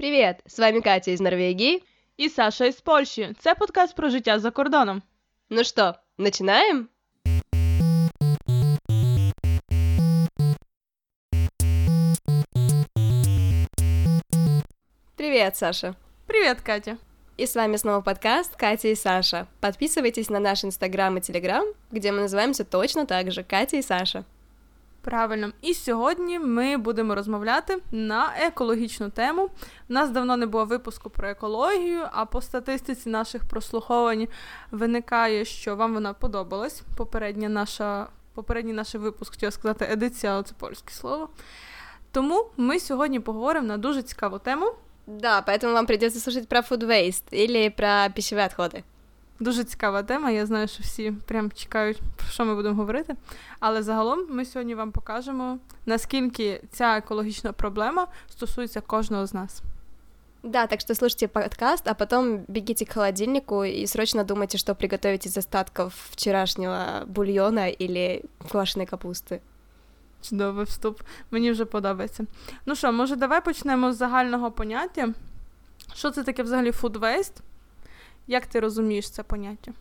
Привіт! З вами Катя із Норвегії. І Саша із Польщі. Це подкаст про життя за кордоном. Ну що, починаємо? Привет, Саша. Привет, Катя. И с вами снова подкаст Катя и Саша. Подписывайтесь на наш Инстаграм и Телеграм, где мы называемся точно так же Катя и Саша. Правильно, і сьогодні ми будемо розмовляти на екологічну тему. У нас давно не було випуску про екологію, а по статистиці наших прослуховань виникає, що вам вона подобалась. Попередня наша, попередній наш випуск, хотіла сказати, едиція, це польське слово. Тому ми сьогодні поговоримо на дуже цікаву тему. Да, поэтому вам придется слушать про food waste или про пищевые отходы. Дуже цікава тема. Я знаю, що всі прям чекають, про що ми будемо говорити. Але загалом ми сьогодні вам покажемо, наскільки ця екологічна проблема стосується кожного з нас. Да, так что слушайте подкаст, а потом бегите к холодильнику и срочно думайте, что приготовить из остатков вчерашнего бульона или квашеной капусты. Чудовий вступ, мені вже подобається. Ну що, може, давай почнемо з загального поняття. Що це таке взагалі food waste? Як ти розумієш це поняття?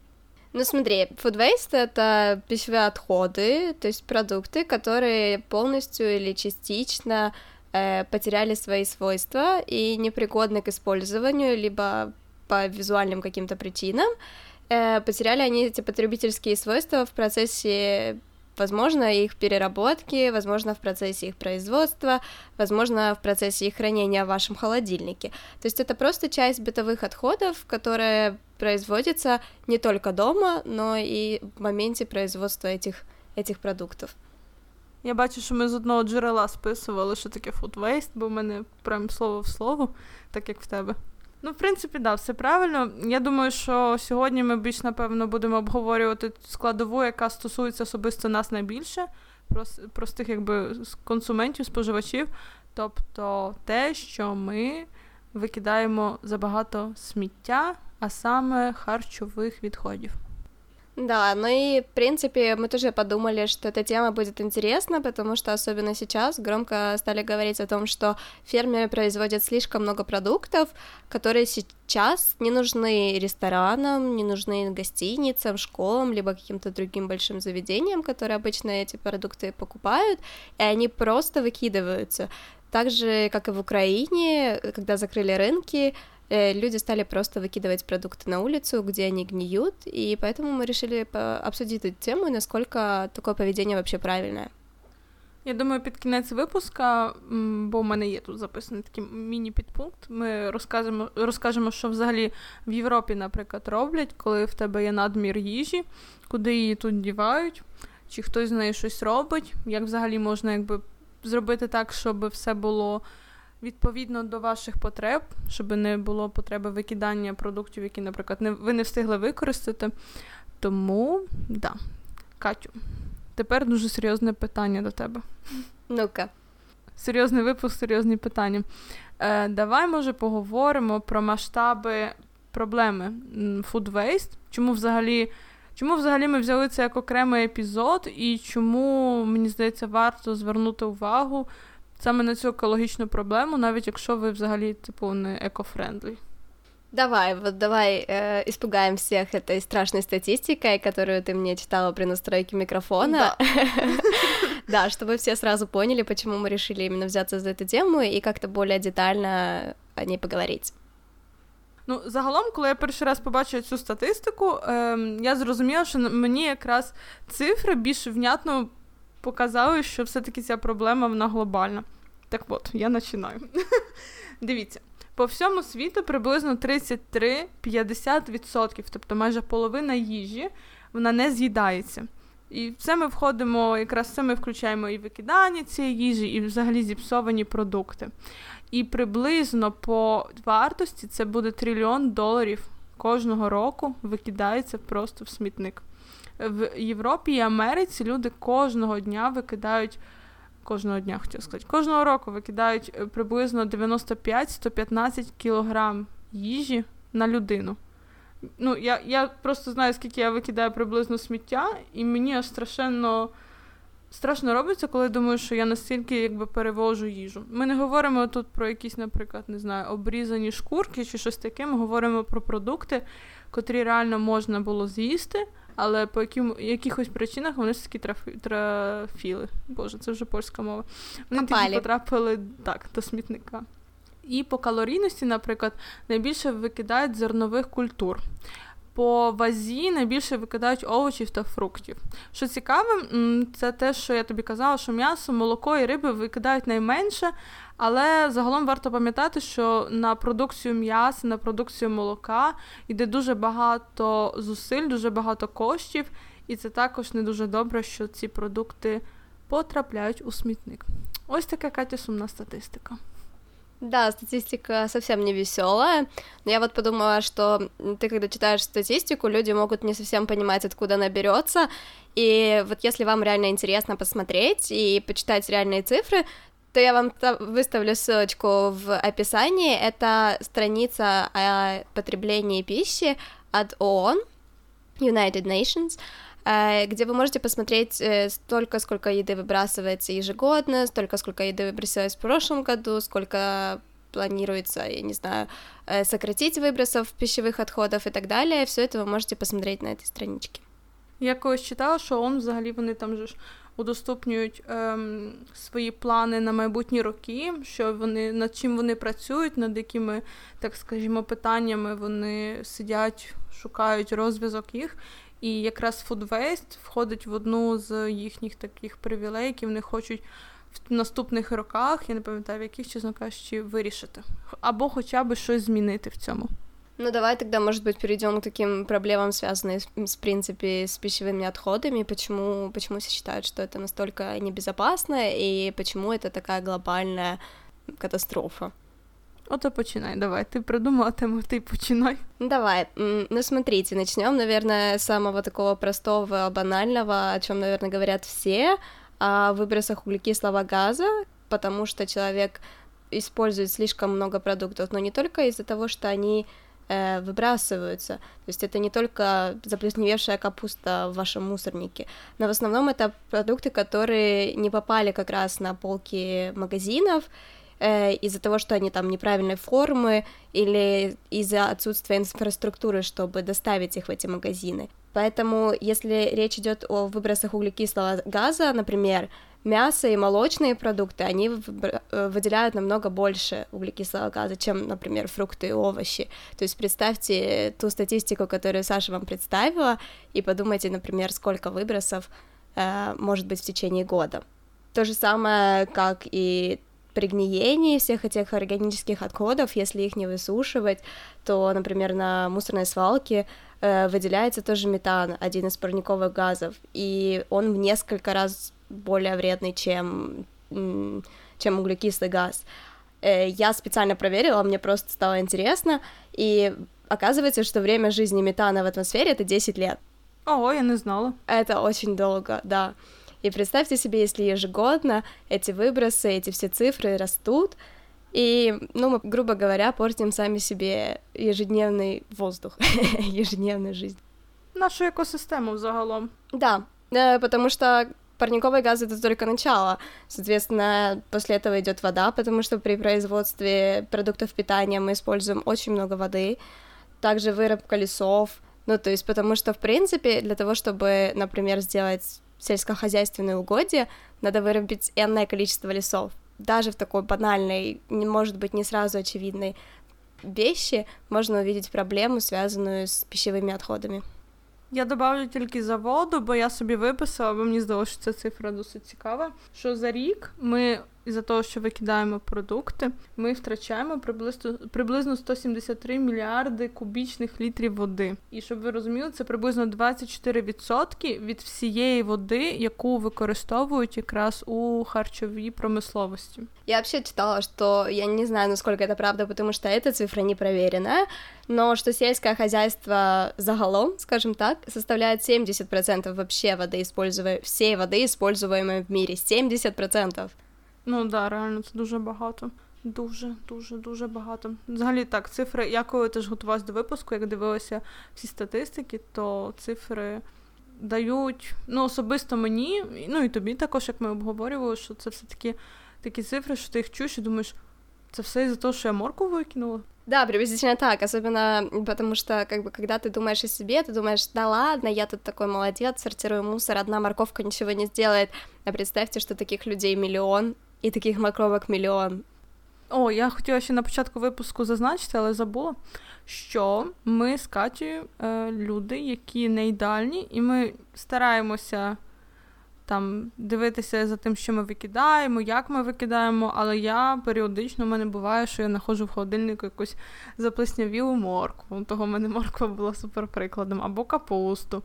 Ну смотри, food waste — это пищевые отходы, то есть продукты, которые полностью или частично э, потеряли свои свойства и непригодны к использованию, либо по визуальным каким-то причинам. Э, потеряли они эти потребительские свойства в процессе Возможно, их переработки, возможно, в процессе их производства, возможно, в процессе их хранения в вашем холодильнике. То есть это просто часть бытовых отходов, которая производится не только дома, но и в моменте производства этих, этих продуктов. Я бачу, що ми з одного джерела списували, що таке food waste, бо в мене прям слово в слово, так як в тебе. Ну, в принципі, да, все правильно. Я думаю, що сьогодні ми більш напевно будемо обговорювати складову, яка стосується особисто нас найбільше, простих якби консументів, споживачів. Тобто те, що ми викидаємо забагато сміття, а саме харчових відходів. Да, ну и, в принципе, мы тоже подумали, что эта тема будет интересна, потому что особенно сейчас громко стали говорить о том, что фермеры производят слишком много продуктов, которые сейчас не нужны ресторанам, не нужны гостиницам, школам, либо каким-то другим большим заведениям, которые обычно эти продукты покупают, и они просто выкидываются. Так же, как и в Украине, когда закрыли рынки, люди стали просто выкидывать продукты на улицу, где они гниют, и поэтому мы решили обсудить эту тему и насколько такое поведение вообще правильное. Я думаю, під кінець випуска, бо в мене є тут записаний такий міні-підпункт. Ми розкажемо, розкажемо, що взагалі в Європі, наприклад, роблять, коли в тебе є надмір їжі, куди її тут дівають, чи хтось з нею щось робить, як взагалі можна якби зробити так, щоб все було відповідно до ваших потреб, щоб не було потреби викидання продуктів, які, наприклад, не, ви не встигли використати. Тому, да. Катю, тепер дуже серйозне питання до тебе. Ну-ка. Серйозний випуск, серйозні питання. Е, Давай, може, поговоримо про масштаби проблеми food waste. Чому взагалі чому взагалі ми взяли це як окремий епізод, і чому, мені здається, варто звернути увагу саме на цю екологічну проблему, навіть якщо ви взагалі типу не екофрендлі. Давай, вот давай э, испугаем всех этой страшной статистикой, которую ты мне читала при настройке микрофона. Да. да, чтобы все сразу поняли, почему мы решили именно взяться за эту тему и как-то более детально о ней поговорить. Ну, загалом, коли я перший раз побачила цю статистику, е, я зрозуміла, що мені якраз цифри більш внятно показали, що все-таки ця проблема вона глобальна. Так от, я починаю. Дивіться, по всьому світу приблизно 33-50%, тобто майже половина їжі, вона не з'їдається. І це ми входимо, якраз це ми включаємо і викидання цієї їжі, і взагалі зіпсовані продукти. І приблизно по вартості це буде трильйон доларів кожного року викидається просто в смітник в Європі і Америці люди кожного дня викидають. Кожного дня хотів сказати, кожного року викидають е, приблизно 95-115 кілограм їжі на людину. Ну, я я просто знаю, скільки я викидаю приблизно сміття, і мені страшенно страшно робиться, коли думаю, що я настільки якби перевожу їжу. Ми не говоримо тут про якісь, наприклад, не знаю, обрізані шкурки чи щось таке. Ми говоримо про продукти, котрі реально можна було з'їсти. Але по яким, якихось причинах вони ж таки трафі, трафіли. Боже, це вже польська мова. Вони тоді потрапили так, до смітника. І по калорійності, наприклад, найбільше викидають зернових культур по вазі найбільше викидають овочів та фруктів. Що цікаве, це те, що я тобі казала, що м'ясо, молоко і риби викидають найменше, але загалом варто пам'ятати, що на продукцію м'яса, на продукцію молока йде дуже багато зусиль, дуже багато коштів, і це також не дуже добре, що ці продукти потрапляють у смітник. Ось така Катя сумна статистика. Да, статистика совсем не веселая. Но я вот подумала, что ты, когда читаешь статистику, люди могут не совсем понимать, откуда она берется. И вот если вам реально интересно посмотреть и почитать реальные цифры, то я вам выставлю ссылочку в описании. Это страница о потреблении пищи от ООН, United Nations. Э, где вы можете посмотреть э, столько, сколько еды выбрасывается ежегодно, столько, сколько еды выбросилось в прошлом году, сколько планируется, я не знаю, э, сократить выбросов пищевых отходов и так далее. Все это вы можете посмотреть на этой страничке. Я колись читала, що он взагалі вони там же ж удоступнюють ем, свої плани на майбутні роки, що вони над чим вони працюють, над якими, так скажімо, питаннями вони сидять, шукають розв'язок їх. І якраз Food Waste входить в одну з їхніх таких привілей, які вони хочуть в наступних роках, я не пам'ятаю, в яких, чесно кажучи, вирішити. Або хоча б щось змінити в цьому. Ну, давай тогда, может быть, перейдем к таким проблемам, связанным, с, с принципе, с пищевыми отходами. Почему, почему все считают, что это настолько небезопасно, и почему это такая глобальная катастрофа? Ото починай, давай. Ты придумала тему, ты починай. Давай. Ну, смотрите, начнем, наверное, с самого такого простого, банального, о чем, наверное, говорят все, о выбросах углекислого газа, потому что человек использует слишком много продуктов, но не только из-за того, что они э, выбрасываются. То есть это не только заплесневевшая капуста в вашем мусорнике, но в основном это продукты, которые не попали как раз на полки магазинов, э, из-за того, что они там неправильной формы или из-за отсутствия инфраструктуры, чтобы доставить их в эти магазины. Поэтому, если речь идет о выбросах углекислого газа, например, мясо и молочные продукты, они э, выделяют намного больше углекислого газа, чем, например, фрукты и овощи. То есть представьте ту статистику, которую Саша вам представила, и подумайте, например, сколько выбросов э, может быть в течение года. То же самое, как и при гниении всех этих органических отходов, если их не высушивать, то, например, на мусорной свалке э, выделяется тоже метан, один из парниковых газов, и он в несколько раз более вредный, чем, чем углекислый газ. Э, я специально проверила, мне просто стало интересно, и оказывается, что время жизни метана в атмосфере — это 10 лет. Ого, я не знала. Это очень долго, да. И представьте себе, если ежегодно эти выбросы, эти все цифры растут, и, ну, мы, грубо говоря, портим сами себе ежедневный воздух, ежедневную жизнь. Нашу экосистему загалом. Да, потому что парниковый газ это только начало. Соответственно, после этого идет вода, потому что при производстве продуктов питания мы используем очень много воды. Также вырубка лесов. Ну, то есть, потому что, в принципе, для того, чтобы, например, сделать сельскохозяйственные угодья, надо вырубить энное количество лесов. Даже в такой банальной, не может быть не сразу очевидной вещи можно увидеть проблему, связанную з пищевими відходами. Я добавлю тільки за воду, бо я собі виписала, бо мені здалося, що ця цифра досить цікава. Що за рік ми із-за того, що викидаємо продукти, ми втрачаємо приблизно приблизно 173 мільярди кубічних літрів води. І щоб ви розуміли, це приблизно 24% від всієї води, яку використовують якраз у харчовій промисловості. Я вообще читала, что я не знаю, насколько это правда, потому что эта цифра не проверенная, но что сельское хозяйство загалом, скажем так, составляет 70% вообще воды, используя всей воды, используемой в мире. 70%. Ну да, реально це дуже багато. Дуже, дуже, дуже багато. Взагалі так, цифри, я коли теж готувалася до випуску, як дивилася всі статистики, то цифри дають, ну, особисто мені, ну і тобі також, як ми обговорювали, що це все-таки такі цифри, що ти їх чуєш і думаєш, це все из-за того, що я морку выкинула? Да, приблизительно так, особенно потому что, как бы, когда ты думаешь о себе, ты думаешь, да ладно, я тут такой молодец, сортирую мусор, одна морковка ничего не сделает, а представьте, что таких людей миллион, і таких морковок мільйон. О, я хотіла ще на початку випуску зазначити, але забула, що ми з Катєю е, люди, які не ідеальні, і ми стараємося там дивитися за тим, що ми викидаємо, як ми викидаємо, але я періодично в мене буває, що я знаходжу в холодильнику якусь заплеснявілу моркву. Того в мене морква була супер прикладом, або капусту.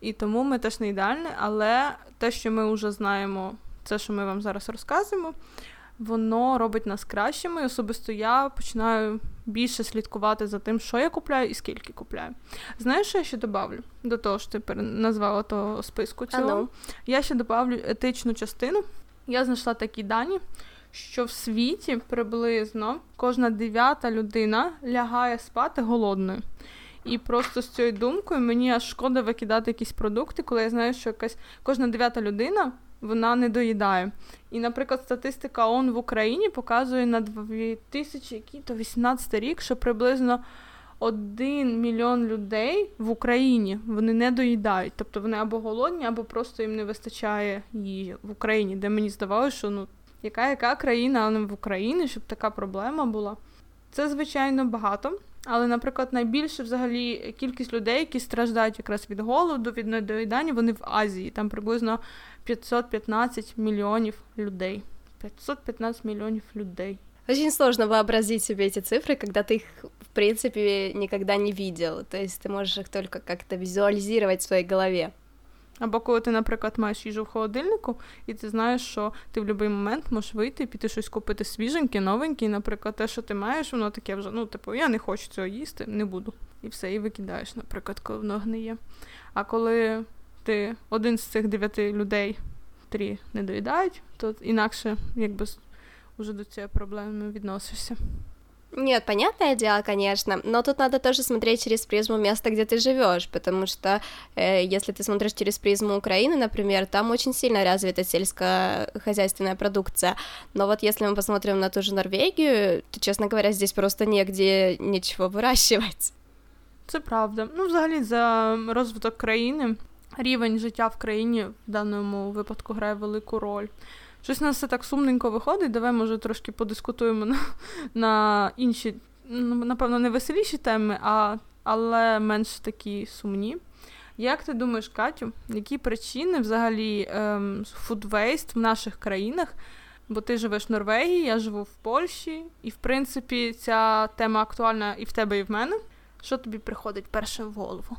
І тому ми теж не ідеальні, але те, що ми вже знаємо, це, що ми вам зараз розказуємо, воно робить нас кращими. І особисто я починаю більше слідкувати за тим, що я купляю і скільки купляю. Знаєш, що я ще добавлю до того, що ти назвала того списку цього? Я ще добавлю етичну частину. Я знайшла такі дані. Що в світі приблизно кожна дев'ята людина лягає спати голодною. І просто з цією думкою мені аж шкода викидати якісь продукти, коли я знаю, що якась кожна дев'ята людина вона не доїдає. І, наприклад, статистика ООН в Україні показує на 2018 рік, що приблизно 1 мільйон людей в Україні вони не доїдають. Тобто вони або голодні, або просто їм не вистачає їжі в Україні, де мені здавалося, що ну яка яка країна, а не в Україні, щоб така проблема була. Це, звичайно, багато. Але, наприклад, найбільше взагалі кількість людей, які страждають якраз від голоду, від недоїдання, вони в Азії. Там приблизно 515 миллионов людей. 515 миллионов людей. Очень сложно вообразить себе эти цифры, когда ты их, в принципе, никогда не видел. То есть ты можешь их только как-то визуализировать в своей голове. Або коли ти, наприклад, маєш їжу в холодильнику, і ти знаєш, що ти в будь-який момент можеш вийти і піти щось купити свіженьке, новеньке, і, наприклад, те, що ти маєш, воно таке вже, ну, типу, я не хочу цього їсти, не буду. І все, і викидаєш, наприклад, коли воно гниє. А коли ти один з цих дев'яти людей три не доїдають, то інакше якби уже до цієї проблеми відносишся. Нет, понятное дело, конечно, но тут надо тоже смотреть через призму места, где ты живешь, потому что э, если ты смотришь через призму Украины, например, там очень сильно развита сельскохозяйственная продукция, но вот если мы посмотрим на ту же Норвегию, то, честно говоря, здесь просто негде ничего выращивать. Це правда. Ну, взагалі, за розвиток країни рівень життя в країні в даному випадку грає велику роль. Щось у нас все так сумненько виходить. Давай, може, трошки подискутуємо на на інші, ну, напевно, не веселіші теми, а, але менш такі сумні. Як ти думаєш, Катю, які причини взагалі ем, в наших країнах? Бо ти живеш в Норвегії, я живу в Польщі, і в принципі ця тема актуальна і в тебе, і в мене. Що тобі приходить перше в голову?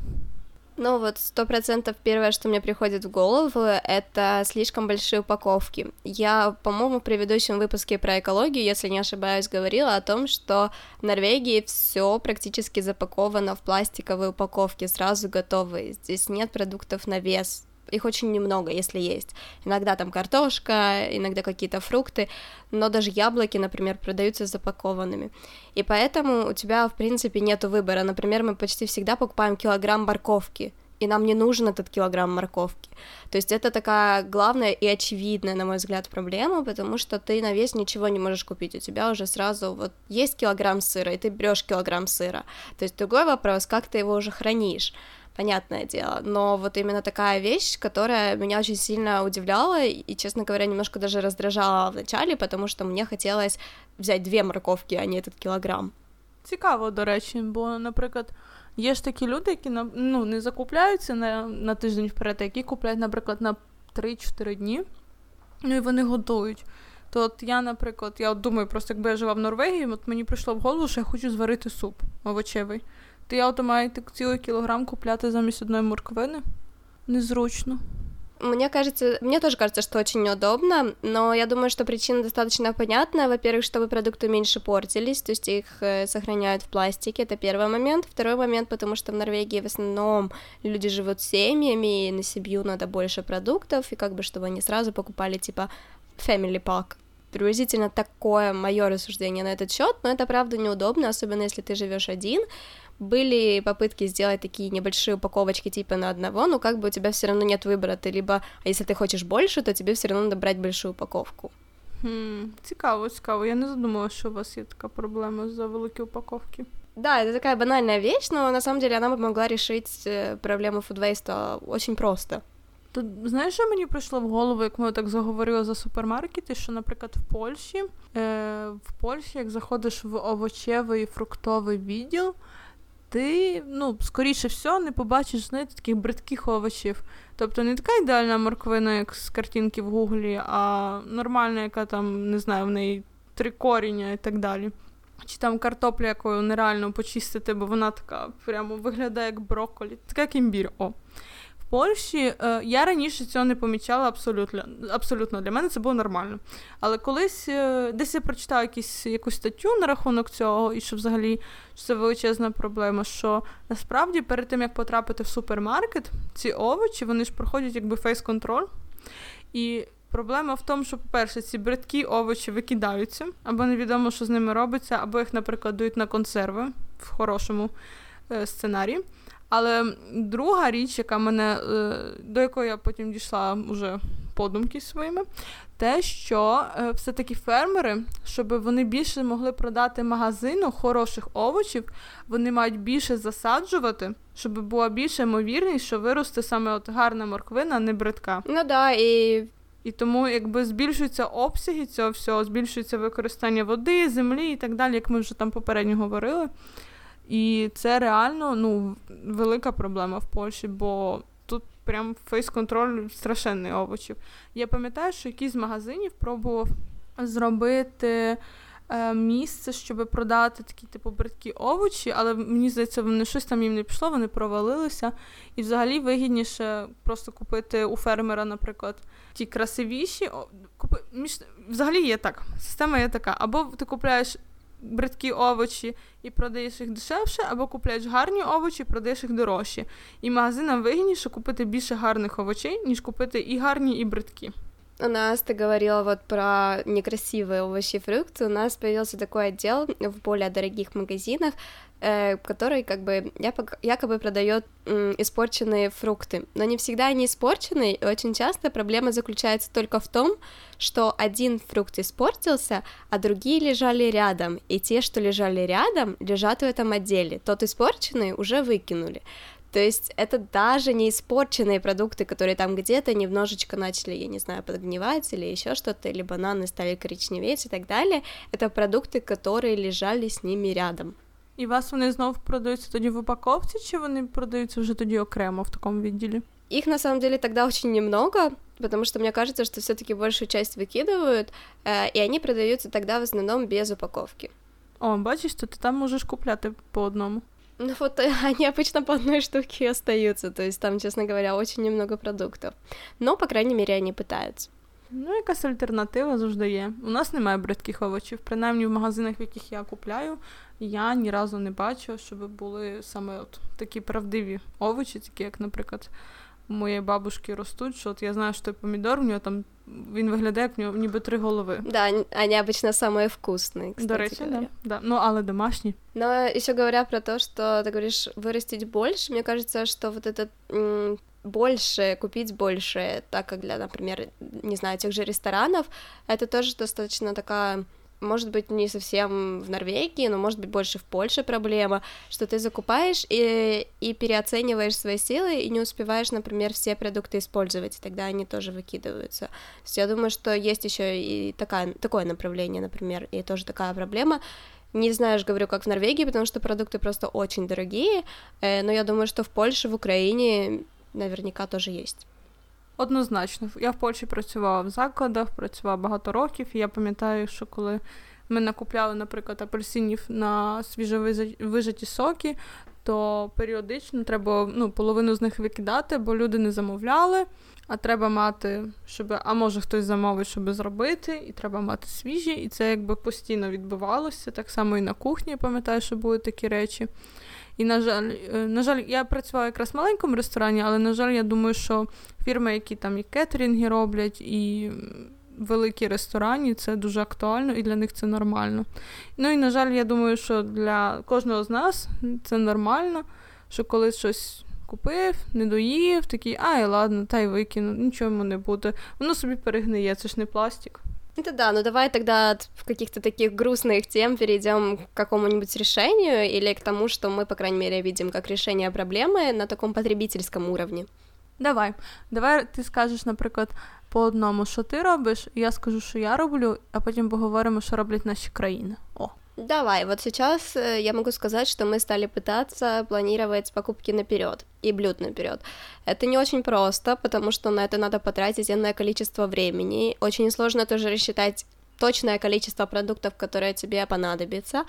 Ну вот сто процентов первое, что мне приходит в голову, это слишком большие упаковки. Я, по-моему, в предыдущем выпуске про экологию, если не ошибаюсь, говорила о том, что в Норвегии все практически запаковано в пластиковые упаковки, сразу готовые. Здесь нет продуктов на вес, их очень немного, если есть. Иногда там картошка, иногда какие-то фрукты, но даже яблоки, например, продаются запакованными. И поэтому у тебя, в принципе, нет выбора. Например, мы почти всегда покупаем килограмм морковки, и нам не нужен этот килограмм морковки. То есть это такая главная и очевидная, на мой взгляд, проблема, потому что ты на вес ничего не можешь купить, у тебя уже сразу вот есть килограмм сыра, и ты берешь килограмм сыра. То есть другой вопрос, как ты его уже хранишь понятное дело, но вот именно такая вещь, которая меня очень сильно удивляла и, честно говоря, немножко даже раздражала вначале, потому что мне хотелось взять две морковки, а не этот кілограм. Цікаво, до речі, бо, наприклад, є ж такі люди, які ну, не закупляються на на тиждень вперед, які купляють, наприклад, на 3-4 дні, ну і вони готують. То от я, наприклад, я от думаю, просто якби я жила в Норвегії, от мені прийшло в голову, що я хочу зварити суп овочевий. То я ото маю цілий кілограм купляти замість одної морквини. Незручно. Мне кажется, мне тоже кажется, что очень неудобно, но я думаю, что причина достаточно понятная. Во-первых, чтобы продукты меньше портились, то есть их э, сохраняют в пластике, это первый момент. Второй момент, потому что в Норвегии в основном люди живут семьями, и на семью надо больше продуктов, и как бы чтобы они сразу покупали типа family pack, приблизительно такое мое рассуждение на этот счет, но это правда неудобно, особенно если ты живешь один. Были попытки сделать такие небольшие упаковочки типа на одного, но как бы у тебя все равно нет выбора, ты либо, а если ты хочешь больше, то тебе все равно надо брать большую упаковку. Хм, Цікаво, цікаво. Я не задумала, що у вас є така проблема за великі упаковки. Да, это такая банальная вещь, но на самом деле она бы могла решить э, проблему фудвейста очень просто. Тут знаєш, що мені прийшло в голову, як ми так заговорили за супермаркети, що, наприклад, в Польщі, е, в Польщі, як заходиш в овочевий і фруктовий відділ, ти, ну, скоріше всього, не побачиш знаєте, таких бридких овочів. Тобто не така ідеальна морквина, як з картинки в Гуглі, а нормальна, яка там, не знаю, в неї три коріння і так далі. Чи там картопля, якою нереально почистити, бо вона така прямо виглядає як брокколі, така як імбір. О. Польщі е, я раніше цього не помічала абсолютно. Абсолютно для мене це було нормально. Але колись е, десь я прочитала якісь, якусь статтю на рахунок цього, і що взагалі що це величезна проблема. Що насправді перед тим як потрапити в супермаркет, ці овочі вони ж проходять якби фейс-контроль. І проблема в тому, що, по-перше, ці бридкі овочі викидаються, або невідомо, що з ними робиться, або їх, наприклад, дають на консерви в хорошому е, сценарії. Але друга річ, яка мене, е, до якої я потім дійшла уже подумки своїми, те, що е, все-таки фермери, щоб вони більше могли продати магазину хороших овочів, вони мають більше засаджувати, щоб була більше ймовірність, що виросте саме от гарна морквина, не бридка. Ну да, і і тому, якби збільшуються обсяги цього всього, збільшується використання води, землі і так далі, як ми вже там попередньо говорили. І це реально ну, велика проблема в Польщі, бо тут прям фейс-контроль страшенний овочів. Я пам'ятаю, що якийсь з магазинів пробував зробити е, місце, щоб продати такі типу бридкі овочі, але мені здається, вони щось там їм не пішло, вони провалилися. І взагалі вигідніше просто купити у фермера, наприклад, ті красивіші. Купи... Взагалі є так. Система є така. Або ти купляєш бридкі овочі і продаєш їх дешевше, або купляєш гарні овочі і продаєш їх дорожче. І магазинам вигідніше купити більше гарних овочей, ніж купити і гарні, і бридкі. У нас, ты говорила вот про некрасивые овощи и фрукты, у нас появился такой отдел в более дорогих магазинах, э, который как бы якобы продает э, испорченные фрукты. Но не всегда они испорчены, и очень часто проблема заключается только в том, что один фрукт испортился, а другие лежали рядом, и те, что лежали рядом, лежат в этом отделе. Тот испорченный уже выкинули. То есть это даже не испорченные продукты, которые там где-то немножечко начали, я не знаю, подгнивать или еще что-то, или бананы стали коричневеть и так далее. Это продукты, которые лежали с ними рядом. І вас вони знов продаються тоді в упаковці, чи вони продаються вже тоді окремо в такому відділі? Их на самом деле тогда очень немного, потому что мне кажется, что все-таки большую часть выкидывают, э, и они продаются тогда в основном без упаковки. О, бачиш, то ти там можеш купляти по одному. Ну вот они обычно по одной штуке остаются, то есть там, честно говоря, очень немного продуктов. Но, по крайней мере, они пытаются. Ну, якась альтернатива завжди є. У нас немає бридких овочів. Принаймні в магазинах, в яких я купляю, я ні разу не бачу, щоб були саме от такі правдиві овочі, такі як, наприклад, моєї бабушки ростуть, що от я знаю, що той помідор, у нього там він виглядає, як в нього ніби три голови. Да, они обычно самые вкусные, кстати До речі, да, да. Ну, але домашні. Но еще говоря про то, что ты говоришь вырастить больше, мне кажется, что вот этот м- больше, купить больше, так как для, например, не знаю, тех же ресторанов, это тоже достаточно такая может быть, не совсем в Норвегии, но может быть больше в Польше проблема, что ты закупаешь и, и переоцениваешь свои силы и не успеваешь, например, все продукты использовать, и тогда они тоже выкидываются. То есть я думаю, что есть еще и такая, такое направление, например, и тоже такая проблема. Не знаешь, говорю, как в Норвегии, потому что продукты просто очень дорогие, э, но я думаю, что в Польше, в Украине наверняка тоже есть. Однозначно, я в Польщі працювала в закладах, працювала багато років, і я пам'ятаю, що коли ми накупляли, наприклад, апельсинів на свіжовижаті соки, то періодично треба ну, половину з них викидати, бо люди не замовляли. А треба мати, щоб, а може хтось замовить, щоб зробити, і треба мати свіжі, і це якби постійно відбувалося. Так само і на кухні, пам'ятаю, що були такі речі. І, на жаль, е, на жаль, я працювала якраз в маленькому ресторані, але, на жаль, я думаю, що фірми, які там і кетерінги роблять, і великій ресторані, це дуже актуально і для них це нормально. Ну і, на жаль, я думаю, що для кожного з нас це нормально, що коли щось купив, не доїв, такий, ай, ладно, та й викину, нічого йому не буде. Воно собі перегниє, це ж не пластик. Это да, ну давай тогда от каких-то таких грустных тем перейдем к какому-нибудь решению или к тому, что мы, по крайней мере, видим как решение проблемы на таком потребительском уровне. Давай, давай ти скажеш, наприклад, по одному, що ти робиш, я скажу, що я роблю, а потім поговоримо, що роблять наші країни. О. Давай, вот сейчас э, я могу сказать, что мы стали пытаться планировать покупки наперед и блюд наперед. Это не очень просто, потому что на это надо потратить энное количество времени. Очень сложно тоже рассчитать точное количество продуктов, которые тебе понадобятся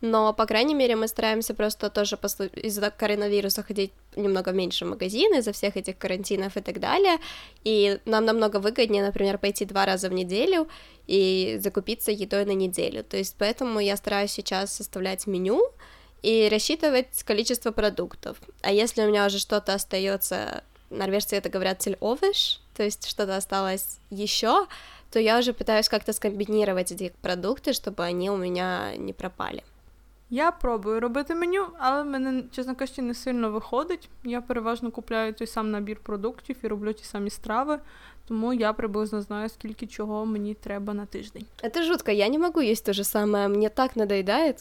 но, по крайней мере, мы стараемся просто тоже послу... из-за коронавируса ходить немного меньше в магазины, из-за всех этих карантинов и так далее, и нам намного выгоднее, например, пойти два раза в неделю и закупиться едой на неделю, то есть поэтому я стараюсь сейчас составлять меню, и рассчитывать количество продуктов. А если у меня уже что-то остается, норвежцы это говорят овощ, то есть что-то осталось еще, то я уже пытаюсь как-то скомбинировать эти продукты, чтобы они у меня не пропали. Я пробую робити меню, але в мене, чесно кажучи, не сильно виходить. Я переважно купляю той сам набір продуктів і роблю ті самі страви, тому я приблизно знаю, скільки чого мені треба на тиждень. Це жутко, я не можу їсти те же саме, мені так надоїдає.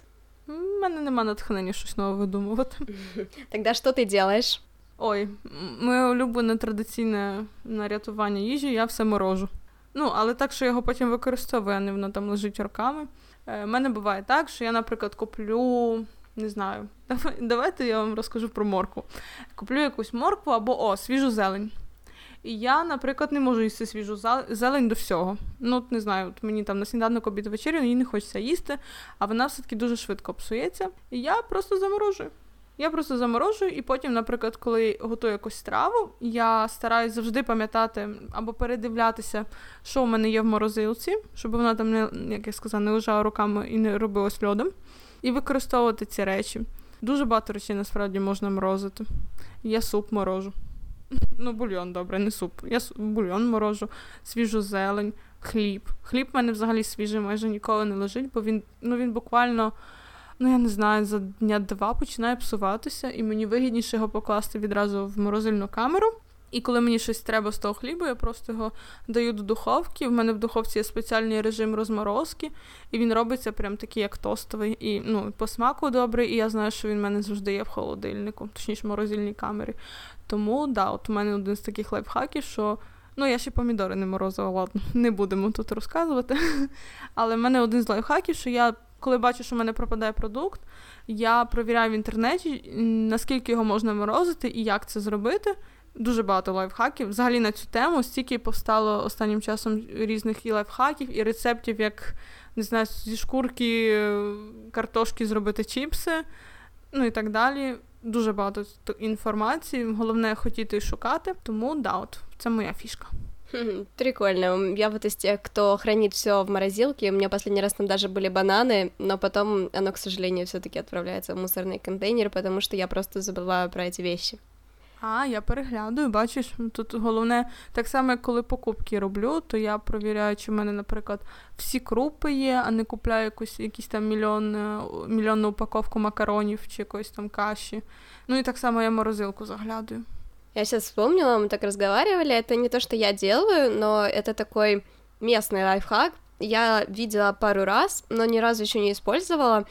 У мене нема натхнення щось нове видумувати. Тогда що ти робиш? Ой, моє улюблене традиційне нарятування їжі, я все морожу. Ну, але так, що його потім використовую, а не воно там лежить роками. У е, мене буває так, що я, наприклад, куплю. Не знаю, давайте я вам розкажу про моркву. Куплю якусь моркву або о, свіжу зелень. І я, наприклад, не можу їсти свіжу зелень до всього. Ну, от не знаю, от мені там на сніданок обід вечерю, їй не хочеться їсти, а вона все-таки дуже швидко псується. І я просто заморожую. Я просто заморожую, і потім, наприклад, коли готую якусь страву, я стараюсь завжди пам'ятати або передивлятися, що в мене є в морозилці, щоб вона там не, як я сказала, не лежала руками і не робилась льодом, і використовувати ці речі. Дуже багато речей насправді можна морозити. Я суп морожу. Ну, бульйон, добре, не суп. Я бульйон морожу, свіжу зелень, хліб. Хліб в мене взагалі свіжий майже ніколи не лежить, бо він ну, він буквально ну я не знаю, за дня два починає псуватися, і мені вигідніше його покласти відразу в морозильну камеру. І коли мені щось треба з того хлібу, я просто його даю до духовки. В мене в духовці є спеціальний режим розморозки, і він робиться прям такий, як тостовий. І ну, по смаку добрий, і я знаю, що він в мене завжди є в холодильнику, точніше в морозильній камері. Тому да, от у мене один з таких лайфхаків, що. Ну, я ще помідори не морозила, ладно, не будемо тут розказувати. Але в мене один з лайфхаків, що я коли бачу, що в мене пропадає продукт, я провіряю в інтернеті, наскільки його можна морозити і як це зробити. Дуже багато лайфхаків. Взагалі на цю тему стільки повстало останнім часом різних і лайфхаків, і рецептів, як не знаю, зі шкурки е, картошки зробити чіпси, ну і так далі. Дуже багато інформації. Головне хотіти шукати. Тому да, от це моя фішка. Прикольно. Я вот из тех, кто хранит все в морозилке. У меня последний раз там даже были бананы, но потом оно, к сожалению, все-таки отправляется в мусорный контейнер, потому что я просто забываю про эти вещи. А, я переглядаю, бачиш, тут головне, так само, як коли покупки роблю, то я провіряю, чи в мене, наприклад, всі крупи є, а не купляю якусь, якісь там мільйон, мільйонну упаковку макаронів чи якоїсь там каші. Ну і так само я морозилку заглядаю. Я сейчас вспомнила, мы так разговаривали, это не то, что я делаю, но это такой местный лайфхак. Я видела пару раз, но ни разу еще не использовала.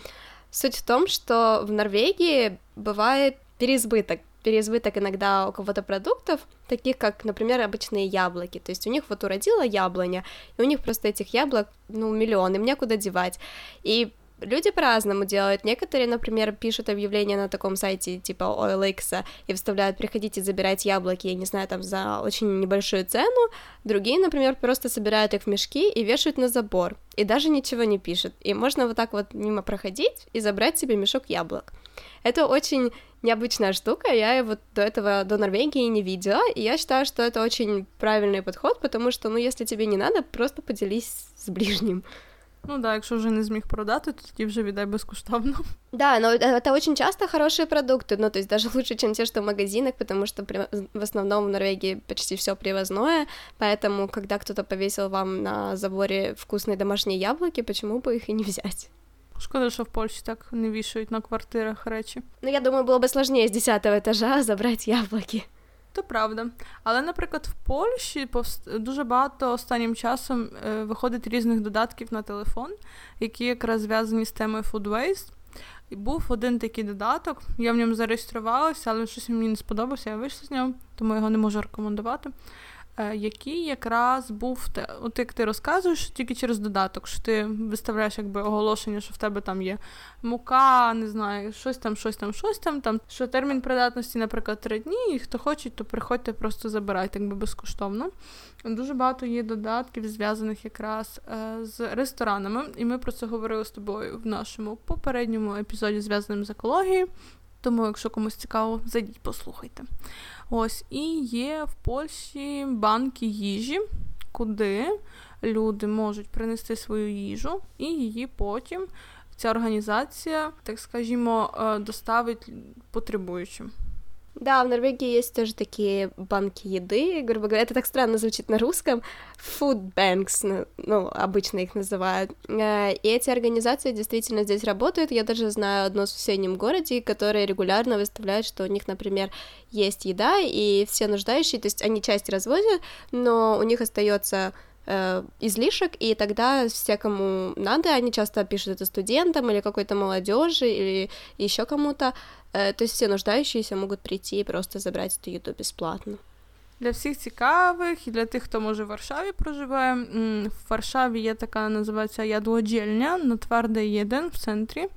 Суть в том, что в Норвегии бывает переизбыток переизбыток иногда у кого-то продуктов, таких как, например, обычные яблоки. То есть у них вот уродила яблоня, и у них просто этих яблок, ну, миллион, им некуда девать. И люди по-разному делают. Некоторые, например, пишут объявление на таком сайте типа OLX и вставляют «приходите забирать яблоки», я не знаю, там за очень небольшую цену. Другие, например, просто собирают их в мешки и вешают на забор. И даже ничего не пишут. И можно вот так вот мимо проходить и забрать себе мешок яблок. Это очень необычная штука, я его до этого, до Норвегии не видела, и я считаю, что это очень правильный подход, потому что, ну, если тебе не надо, просто поделись с ближним. Ну да, якщо вже не зміг продати, то тоді вже віддай безкоштовно. Да, но это очень часто хорошие продукты, ну, то есть даже лучше, чем те, что в магазинах, потому что в основном в Норвегии почти все привозное, поэтому, когда кто-то повесил вам на заборе вкусные домашние яблоки, почему бы их и не взять? Шкода, що в Польщі так не вішають на квартирах речі. Ну, я думаю, було б сложнее з 10 етажа забрати яблуки. То правда. Але, наприклад, в Польщі дуже багато останнім часом е, виходить різних додатків на телефон, які якраз зв'язані з темою Food Waste. І був один такий додаток, я в ньому зареєструвалася, але щось мені не сподобався, я вийшла з нього, тому його не можу рекомендувати. Е, який якраз був от як ти розказуєш тільки через додаток, що ти виставляєш якби оголошення, що в тебе там є мука, не знаю, щось там, щось там, щось там, там, що термін придатності, наприклад, три дні, і хто хоче, то приходьте, просто забирайте, якби безкоштовно. Дуже багато є додатків, зв'язаних якраз е, з ресторанами, і ми про це говорили з тобою в нашому попередньому епізоді, зв'язаним з екологією. Тому, якщо комусь цікаво, зайдіть, послухайте. Ось, і є в Польщі банки їжі, куди люди можуть принести свою їжу, і її потім ця організація, так скажімо, е, доставить потребуючим. Да, в Норвегии есть тоже такие банки еды, грубо говоря, это так странно звучит на русском, food banks, ну, ну обычно их называют. Э, и эти организации действительно здесь работают. Я даже знаю одно в соседнем городе, которые регулярно выставляют, что у них, например, есть еда, и все нуждающие, то есть они часть развозят, но у них остается э, излишек, и тогда все, кому надо, они часто пишут это студентам или какой-то молодежи или еще кому-то, э, то есть все нуждающиеся могут прийти и просто забрать эту еду бесплатно. Для всіх цікавих і для тих, хто може в Варшаві проживає. В Варшаві є така називається ядлоджельня на Тверде 1 в центрі.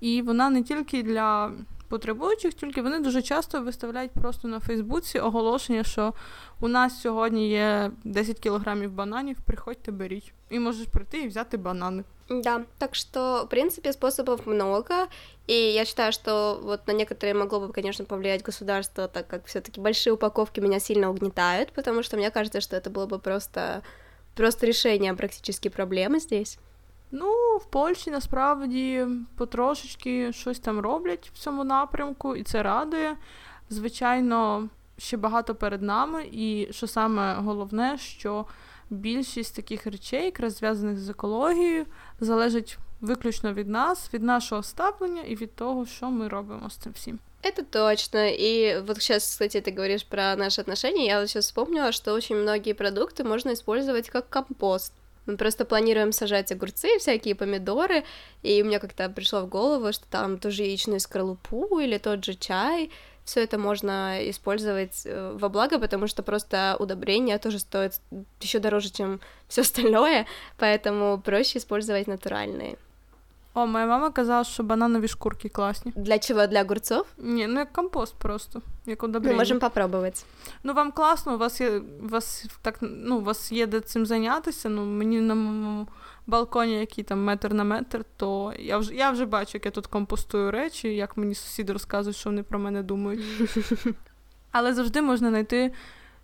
І вона не тільки для потребуючих, тільки вони дуже часто виставляють просто на Фейсбуці оголошення, що у нас сьогодні є 10 кілограмів бананів, приходьте, беріть. І можеш прийти і взяти банани. Да, так что, в принципе, способов много, и я считаю, что вот на некоторые могло бы, конечно, повлиять государство, так как все-таки большие упаковки меня сильно угнетают, потому что мне кажется, что это было бы просто, просто решение практически проблемы здесь. Ну, в Польщі насправді потрошечки щось там роблять в цьому напрямку, і це радує. Звичайно, ще багато перед нами, і що саме головне, що більшість таких речей, якраз зв'язаних з екологією, залежить виключно від нас, від нашого ставлення і від того, що ми робимо з цим всім. Это точно. И вот сейчас, кстати, ты говоришь про наши отношения, я вот сейчас вспомнила, что очень многие продукты можно использовать как компост. Мы просто планируем сажать огурцы, всякие помидоры, и у меня как-то пришло в голову, что там ту же яичную скорлупу или тот же чай, все это можно использовать э, во благо, потому что просто удобрения тоже стоят еще дороже, чем все остальное, поэтому проще использовать натуральные. О, моя мама казала, що бананові шкурки класні. Для чого? Для огурцов? Ні, ну як компост просто, як удобрення. Ми можемо попробувати. Ну, вам класно, у вас є у вас так, ну, у вас є де цим зайнятися. Ну, мені на моєму балконі, який там метр на метр, то я вже я вже бачу, як я тут компостую речі, як мені сусіди розказують, що вони про мене думають. Але завжди можна знайти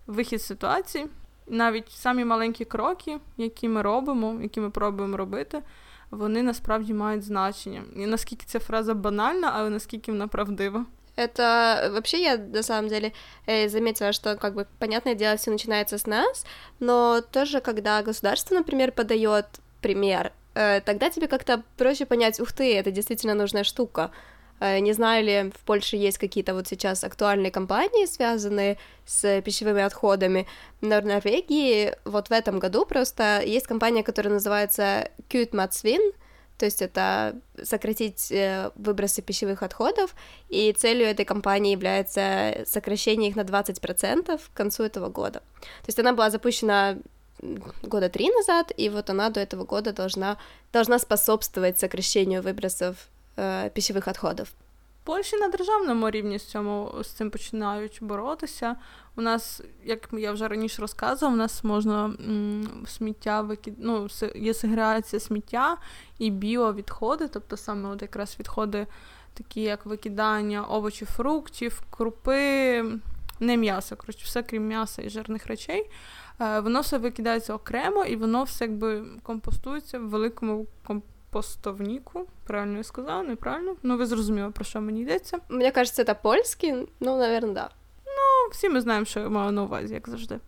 вихід з ситуації. Навіть самі маленькі кроки, які ми робимо, які ми пробуємо робити вони насправді мають значення. І наскільки ця фраза банальна, але наскільки вона правдива. Это вообще я на самом деле э, заметила, что как бы понятное дело все начинается с нас, но тоже когда государство, например, подает пример, э, тогда тебе как-то проще понять, ух ты, это действительно нужная штука. Э, не знаю ли, в Польше есть какие-то вот сейчас актуальные компании, связанные с пищевыми отходами. Но в Норвегии вот в этом году просто есть компания, которая называется Kutmatsvin, то есть это сократить э, выбросы пищевых отходов, и целью этой компании является сокращение их на 20% к концу этого года. То есть она была запущена года три назад, и вот она до этого года должна, должна способствовать сокращению выбросов е, відходів. Польщі на державному рівні з цьому з цим починають боротися. У нас, як я вже раніше розказувала, у нас можна м, сміття викид... ну, є сегрегація сміття і біовідходи, тобто саме от якраз відходи, такі як викидання овочів, фруктів, крупи, не м'ясо, коротше, все крім м'яса і жирних речей. Е, воно все викидається окремо і воно все якби компостується в великому компостовніку. Правильно я сказала, неправильно? Ну, ви зрозуміли, про що мені йдеться. Мені кажеться, це польський, ну, напевно, да. Ну, всі ми знаємо, що я маю на увазі, як завжди.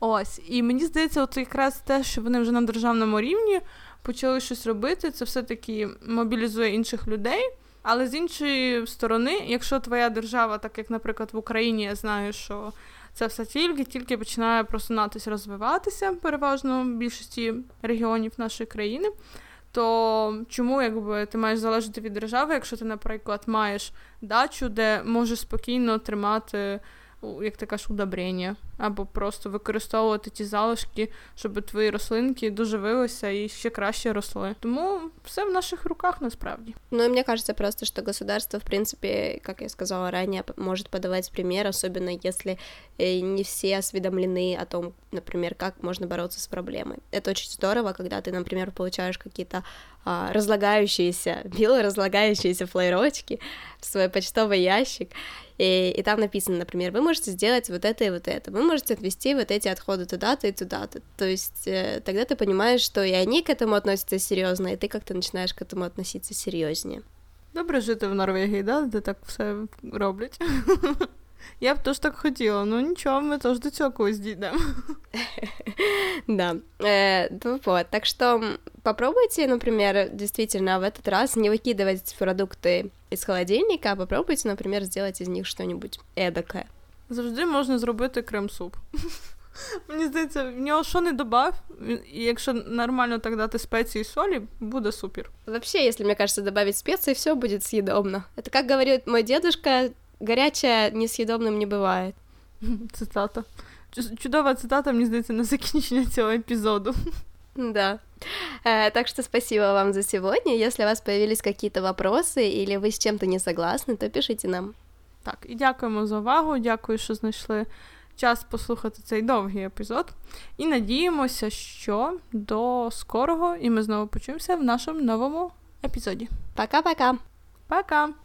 Ось. І мені здається, от якраз те, що вони вже на державному рівні почали щось робити, це все-таки мобілізує інших людей. Але з іншої сторони, якщо твоя держава, так як, наприклад, в Україні, я знаю, що це все тільки тільки починає просунатися, розвиватися переважно в більшості регіонів нашої країни. То чому якби ти маєш залежати від держави, якщо ти, наприклад, маєш дачу, де можеш спокійно тримати як ти кажеш, удобрення, або просто використовувати ті залишки, щоб твої рослинки доживилися і ще краще росли. Тому все в наших руках насправді. Ну и мне кажется просто, что государство, в принципе, как я сказала ранее, может подавать пример, особенно если э, не все осведомлены о том, например, как можно бороться с проблемой. Это очень здорово, когда ты, например, получаешь какие-то а, разлагающиеся, биоразлагающиеся флайрочки в свой почтовый ящик, и, и там написано, например, вы можете сделать вот это и вот это, вы можете отвести вот эти отходы туда-то и туда-то. То есть э, тогда ты понимаешь, что и они к этому относятся серьезно, и ты как-то начинаешь к этому относиться серьезнее. Добре жити в Норвегії, да? де так все роблять. Я б теж так хотіла, ну нічого, ми теж до цього колись дійдемо. Да. Э, вот. Так что попробуйте, например, действительно в этот раз не выкидывать продукты из холодильника, а попробуйте, например, сделать из них что-нибудь эдакое. Завжди можна зробити крем-суп. Мені здається, в нього що не добав, і якщо нормально так дати спеції і солі, буде супер. Вообще, если, мне кажется, добавить специи, все будет съедобно. Это, как говорит мой дедушка, горячее несъедобным не бывает. Цитата. Чудова цитата, мені здається, на закінчення цього епізоду. Да. Э, так что спасибо вам за сегодня. Если у вас появились какие-то вопросы или вы с чем-то не согласны, то пишите нам. Так, і дякуємо за увагу. Дякую, що знайшли час послухати цей довгий епізод. І надіємося, що до скорого, і ми знову почуємося в нашому новому епізоді. Пока-пока. Пока!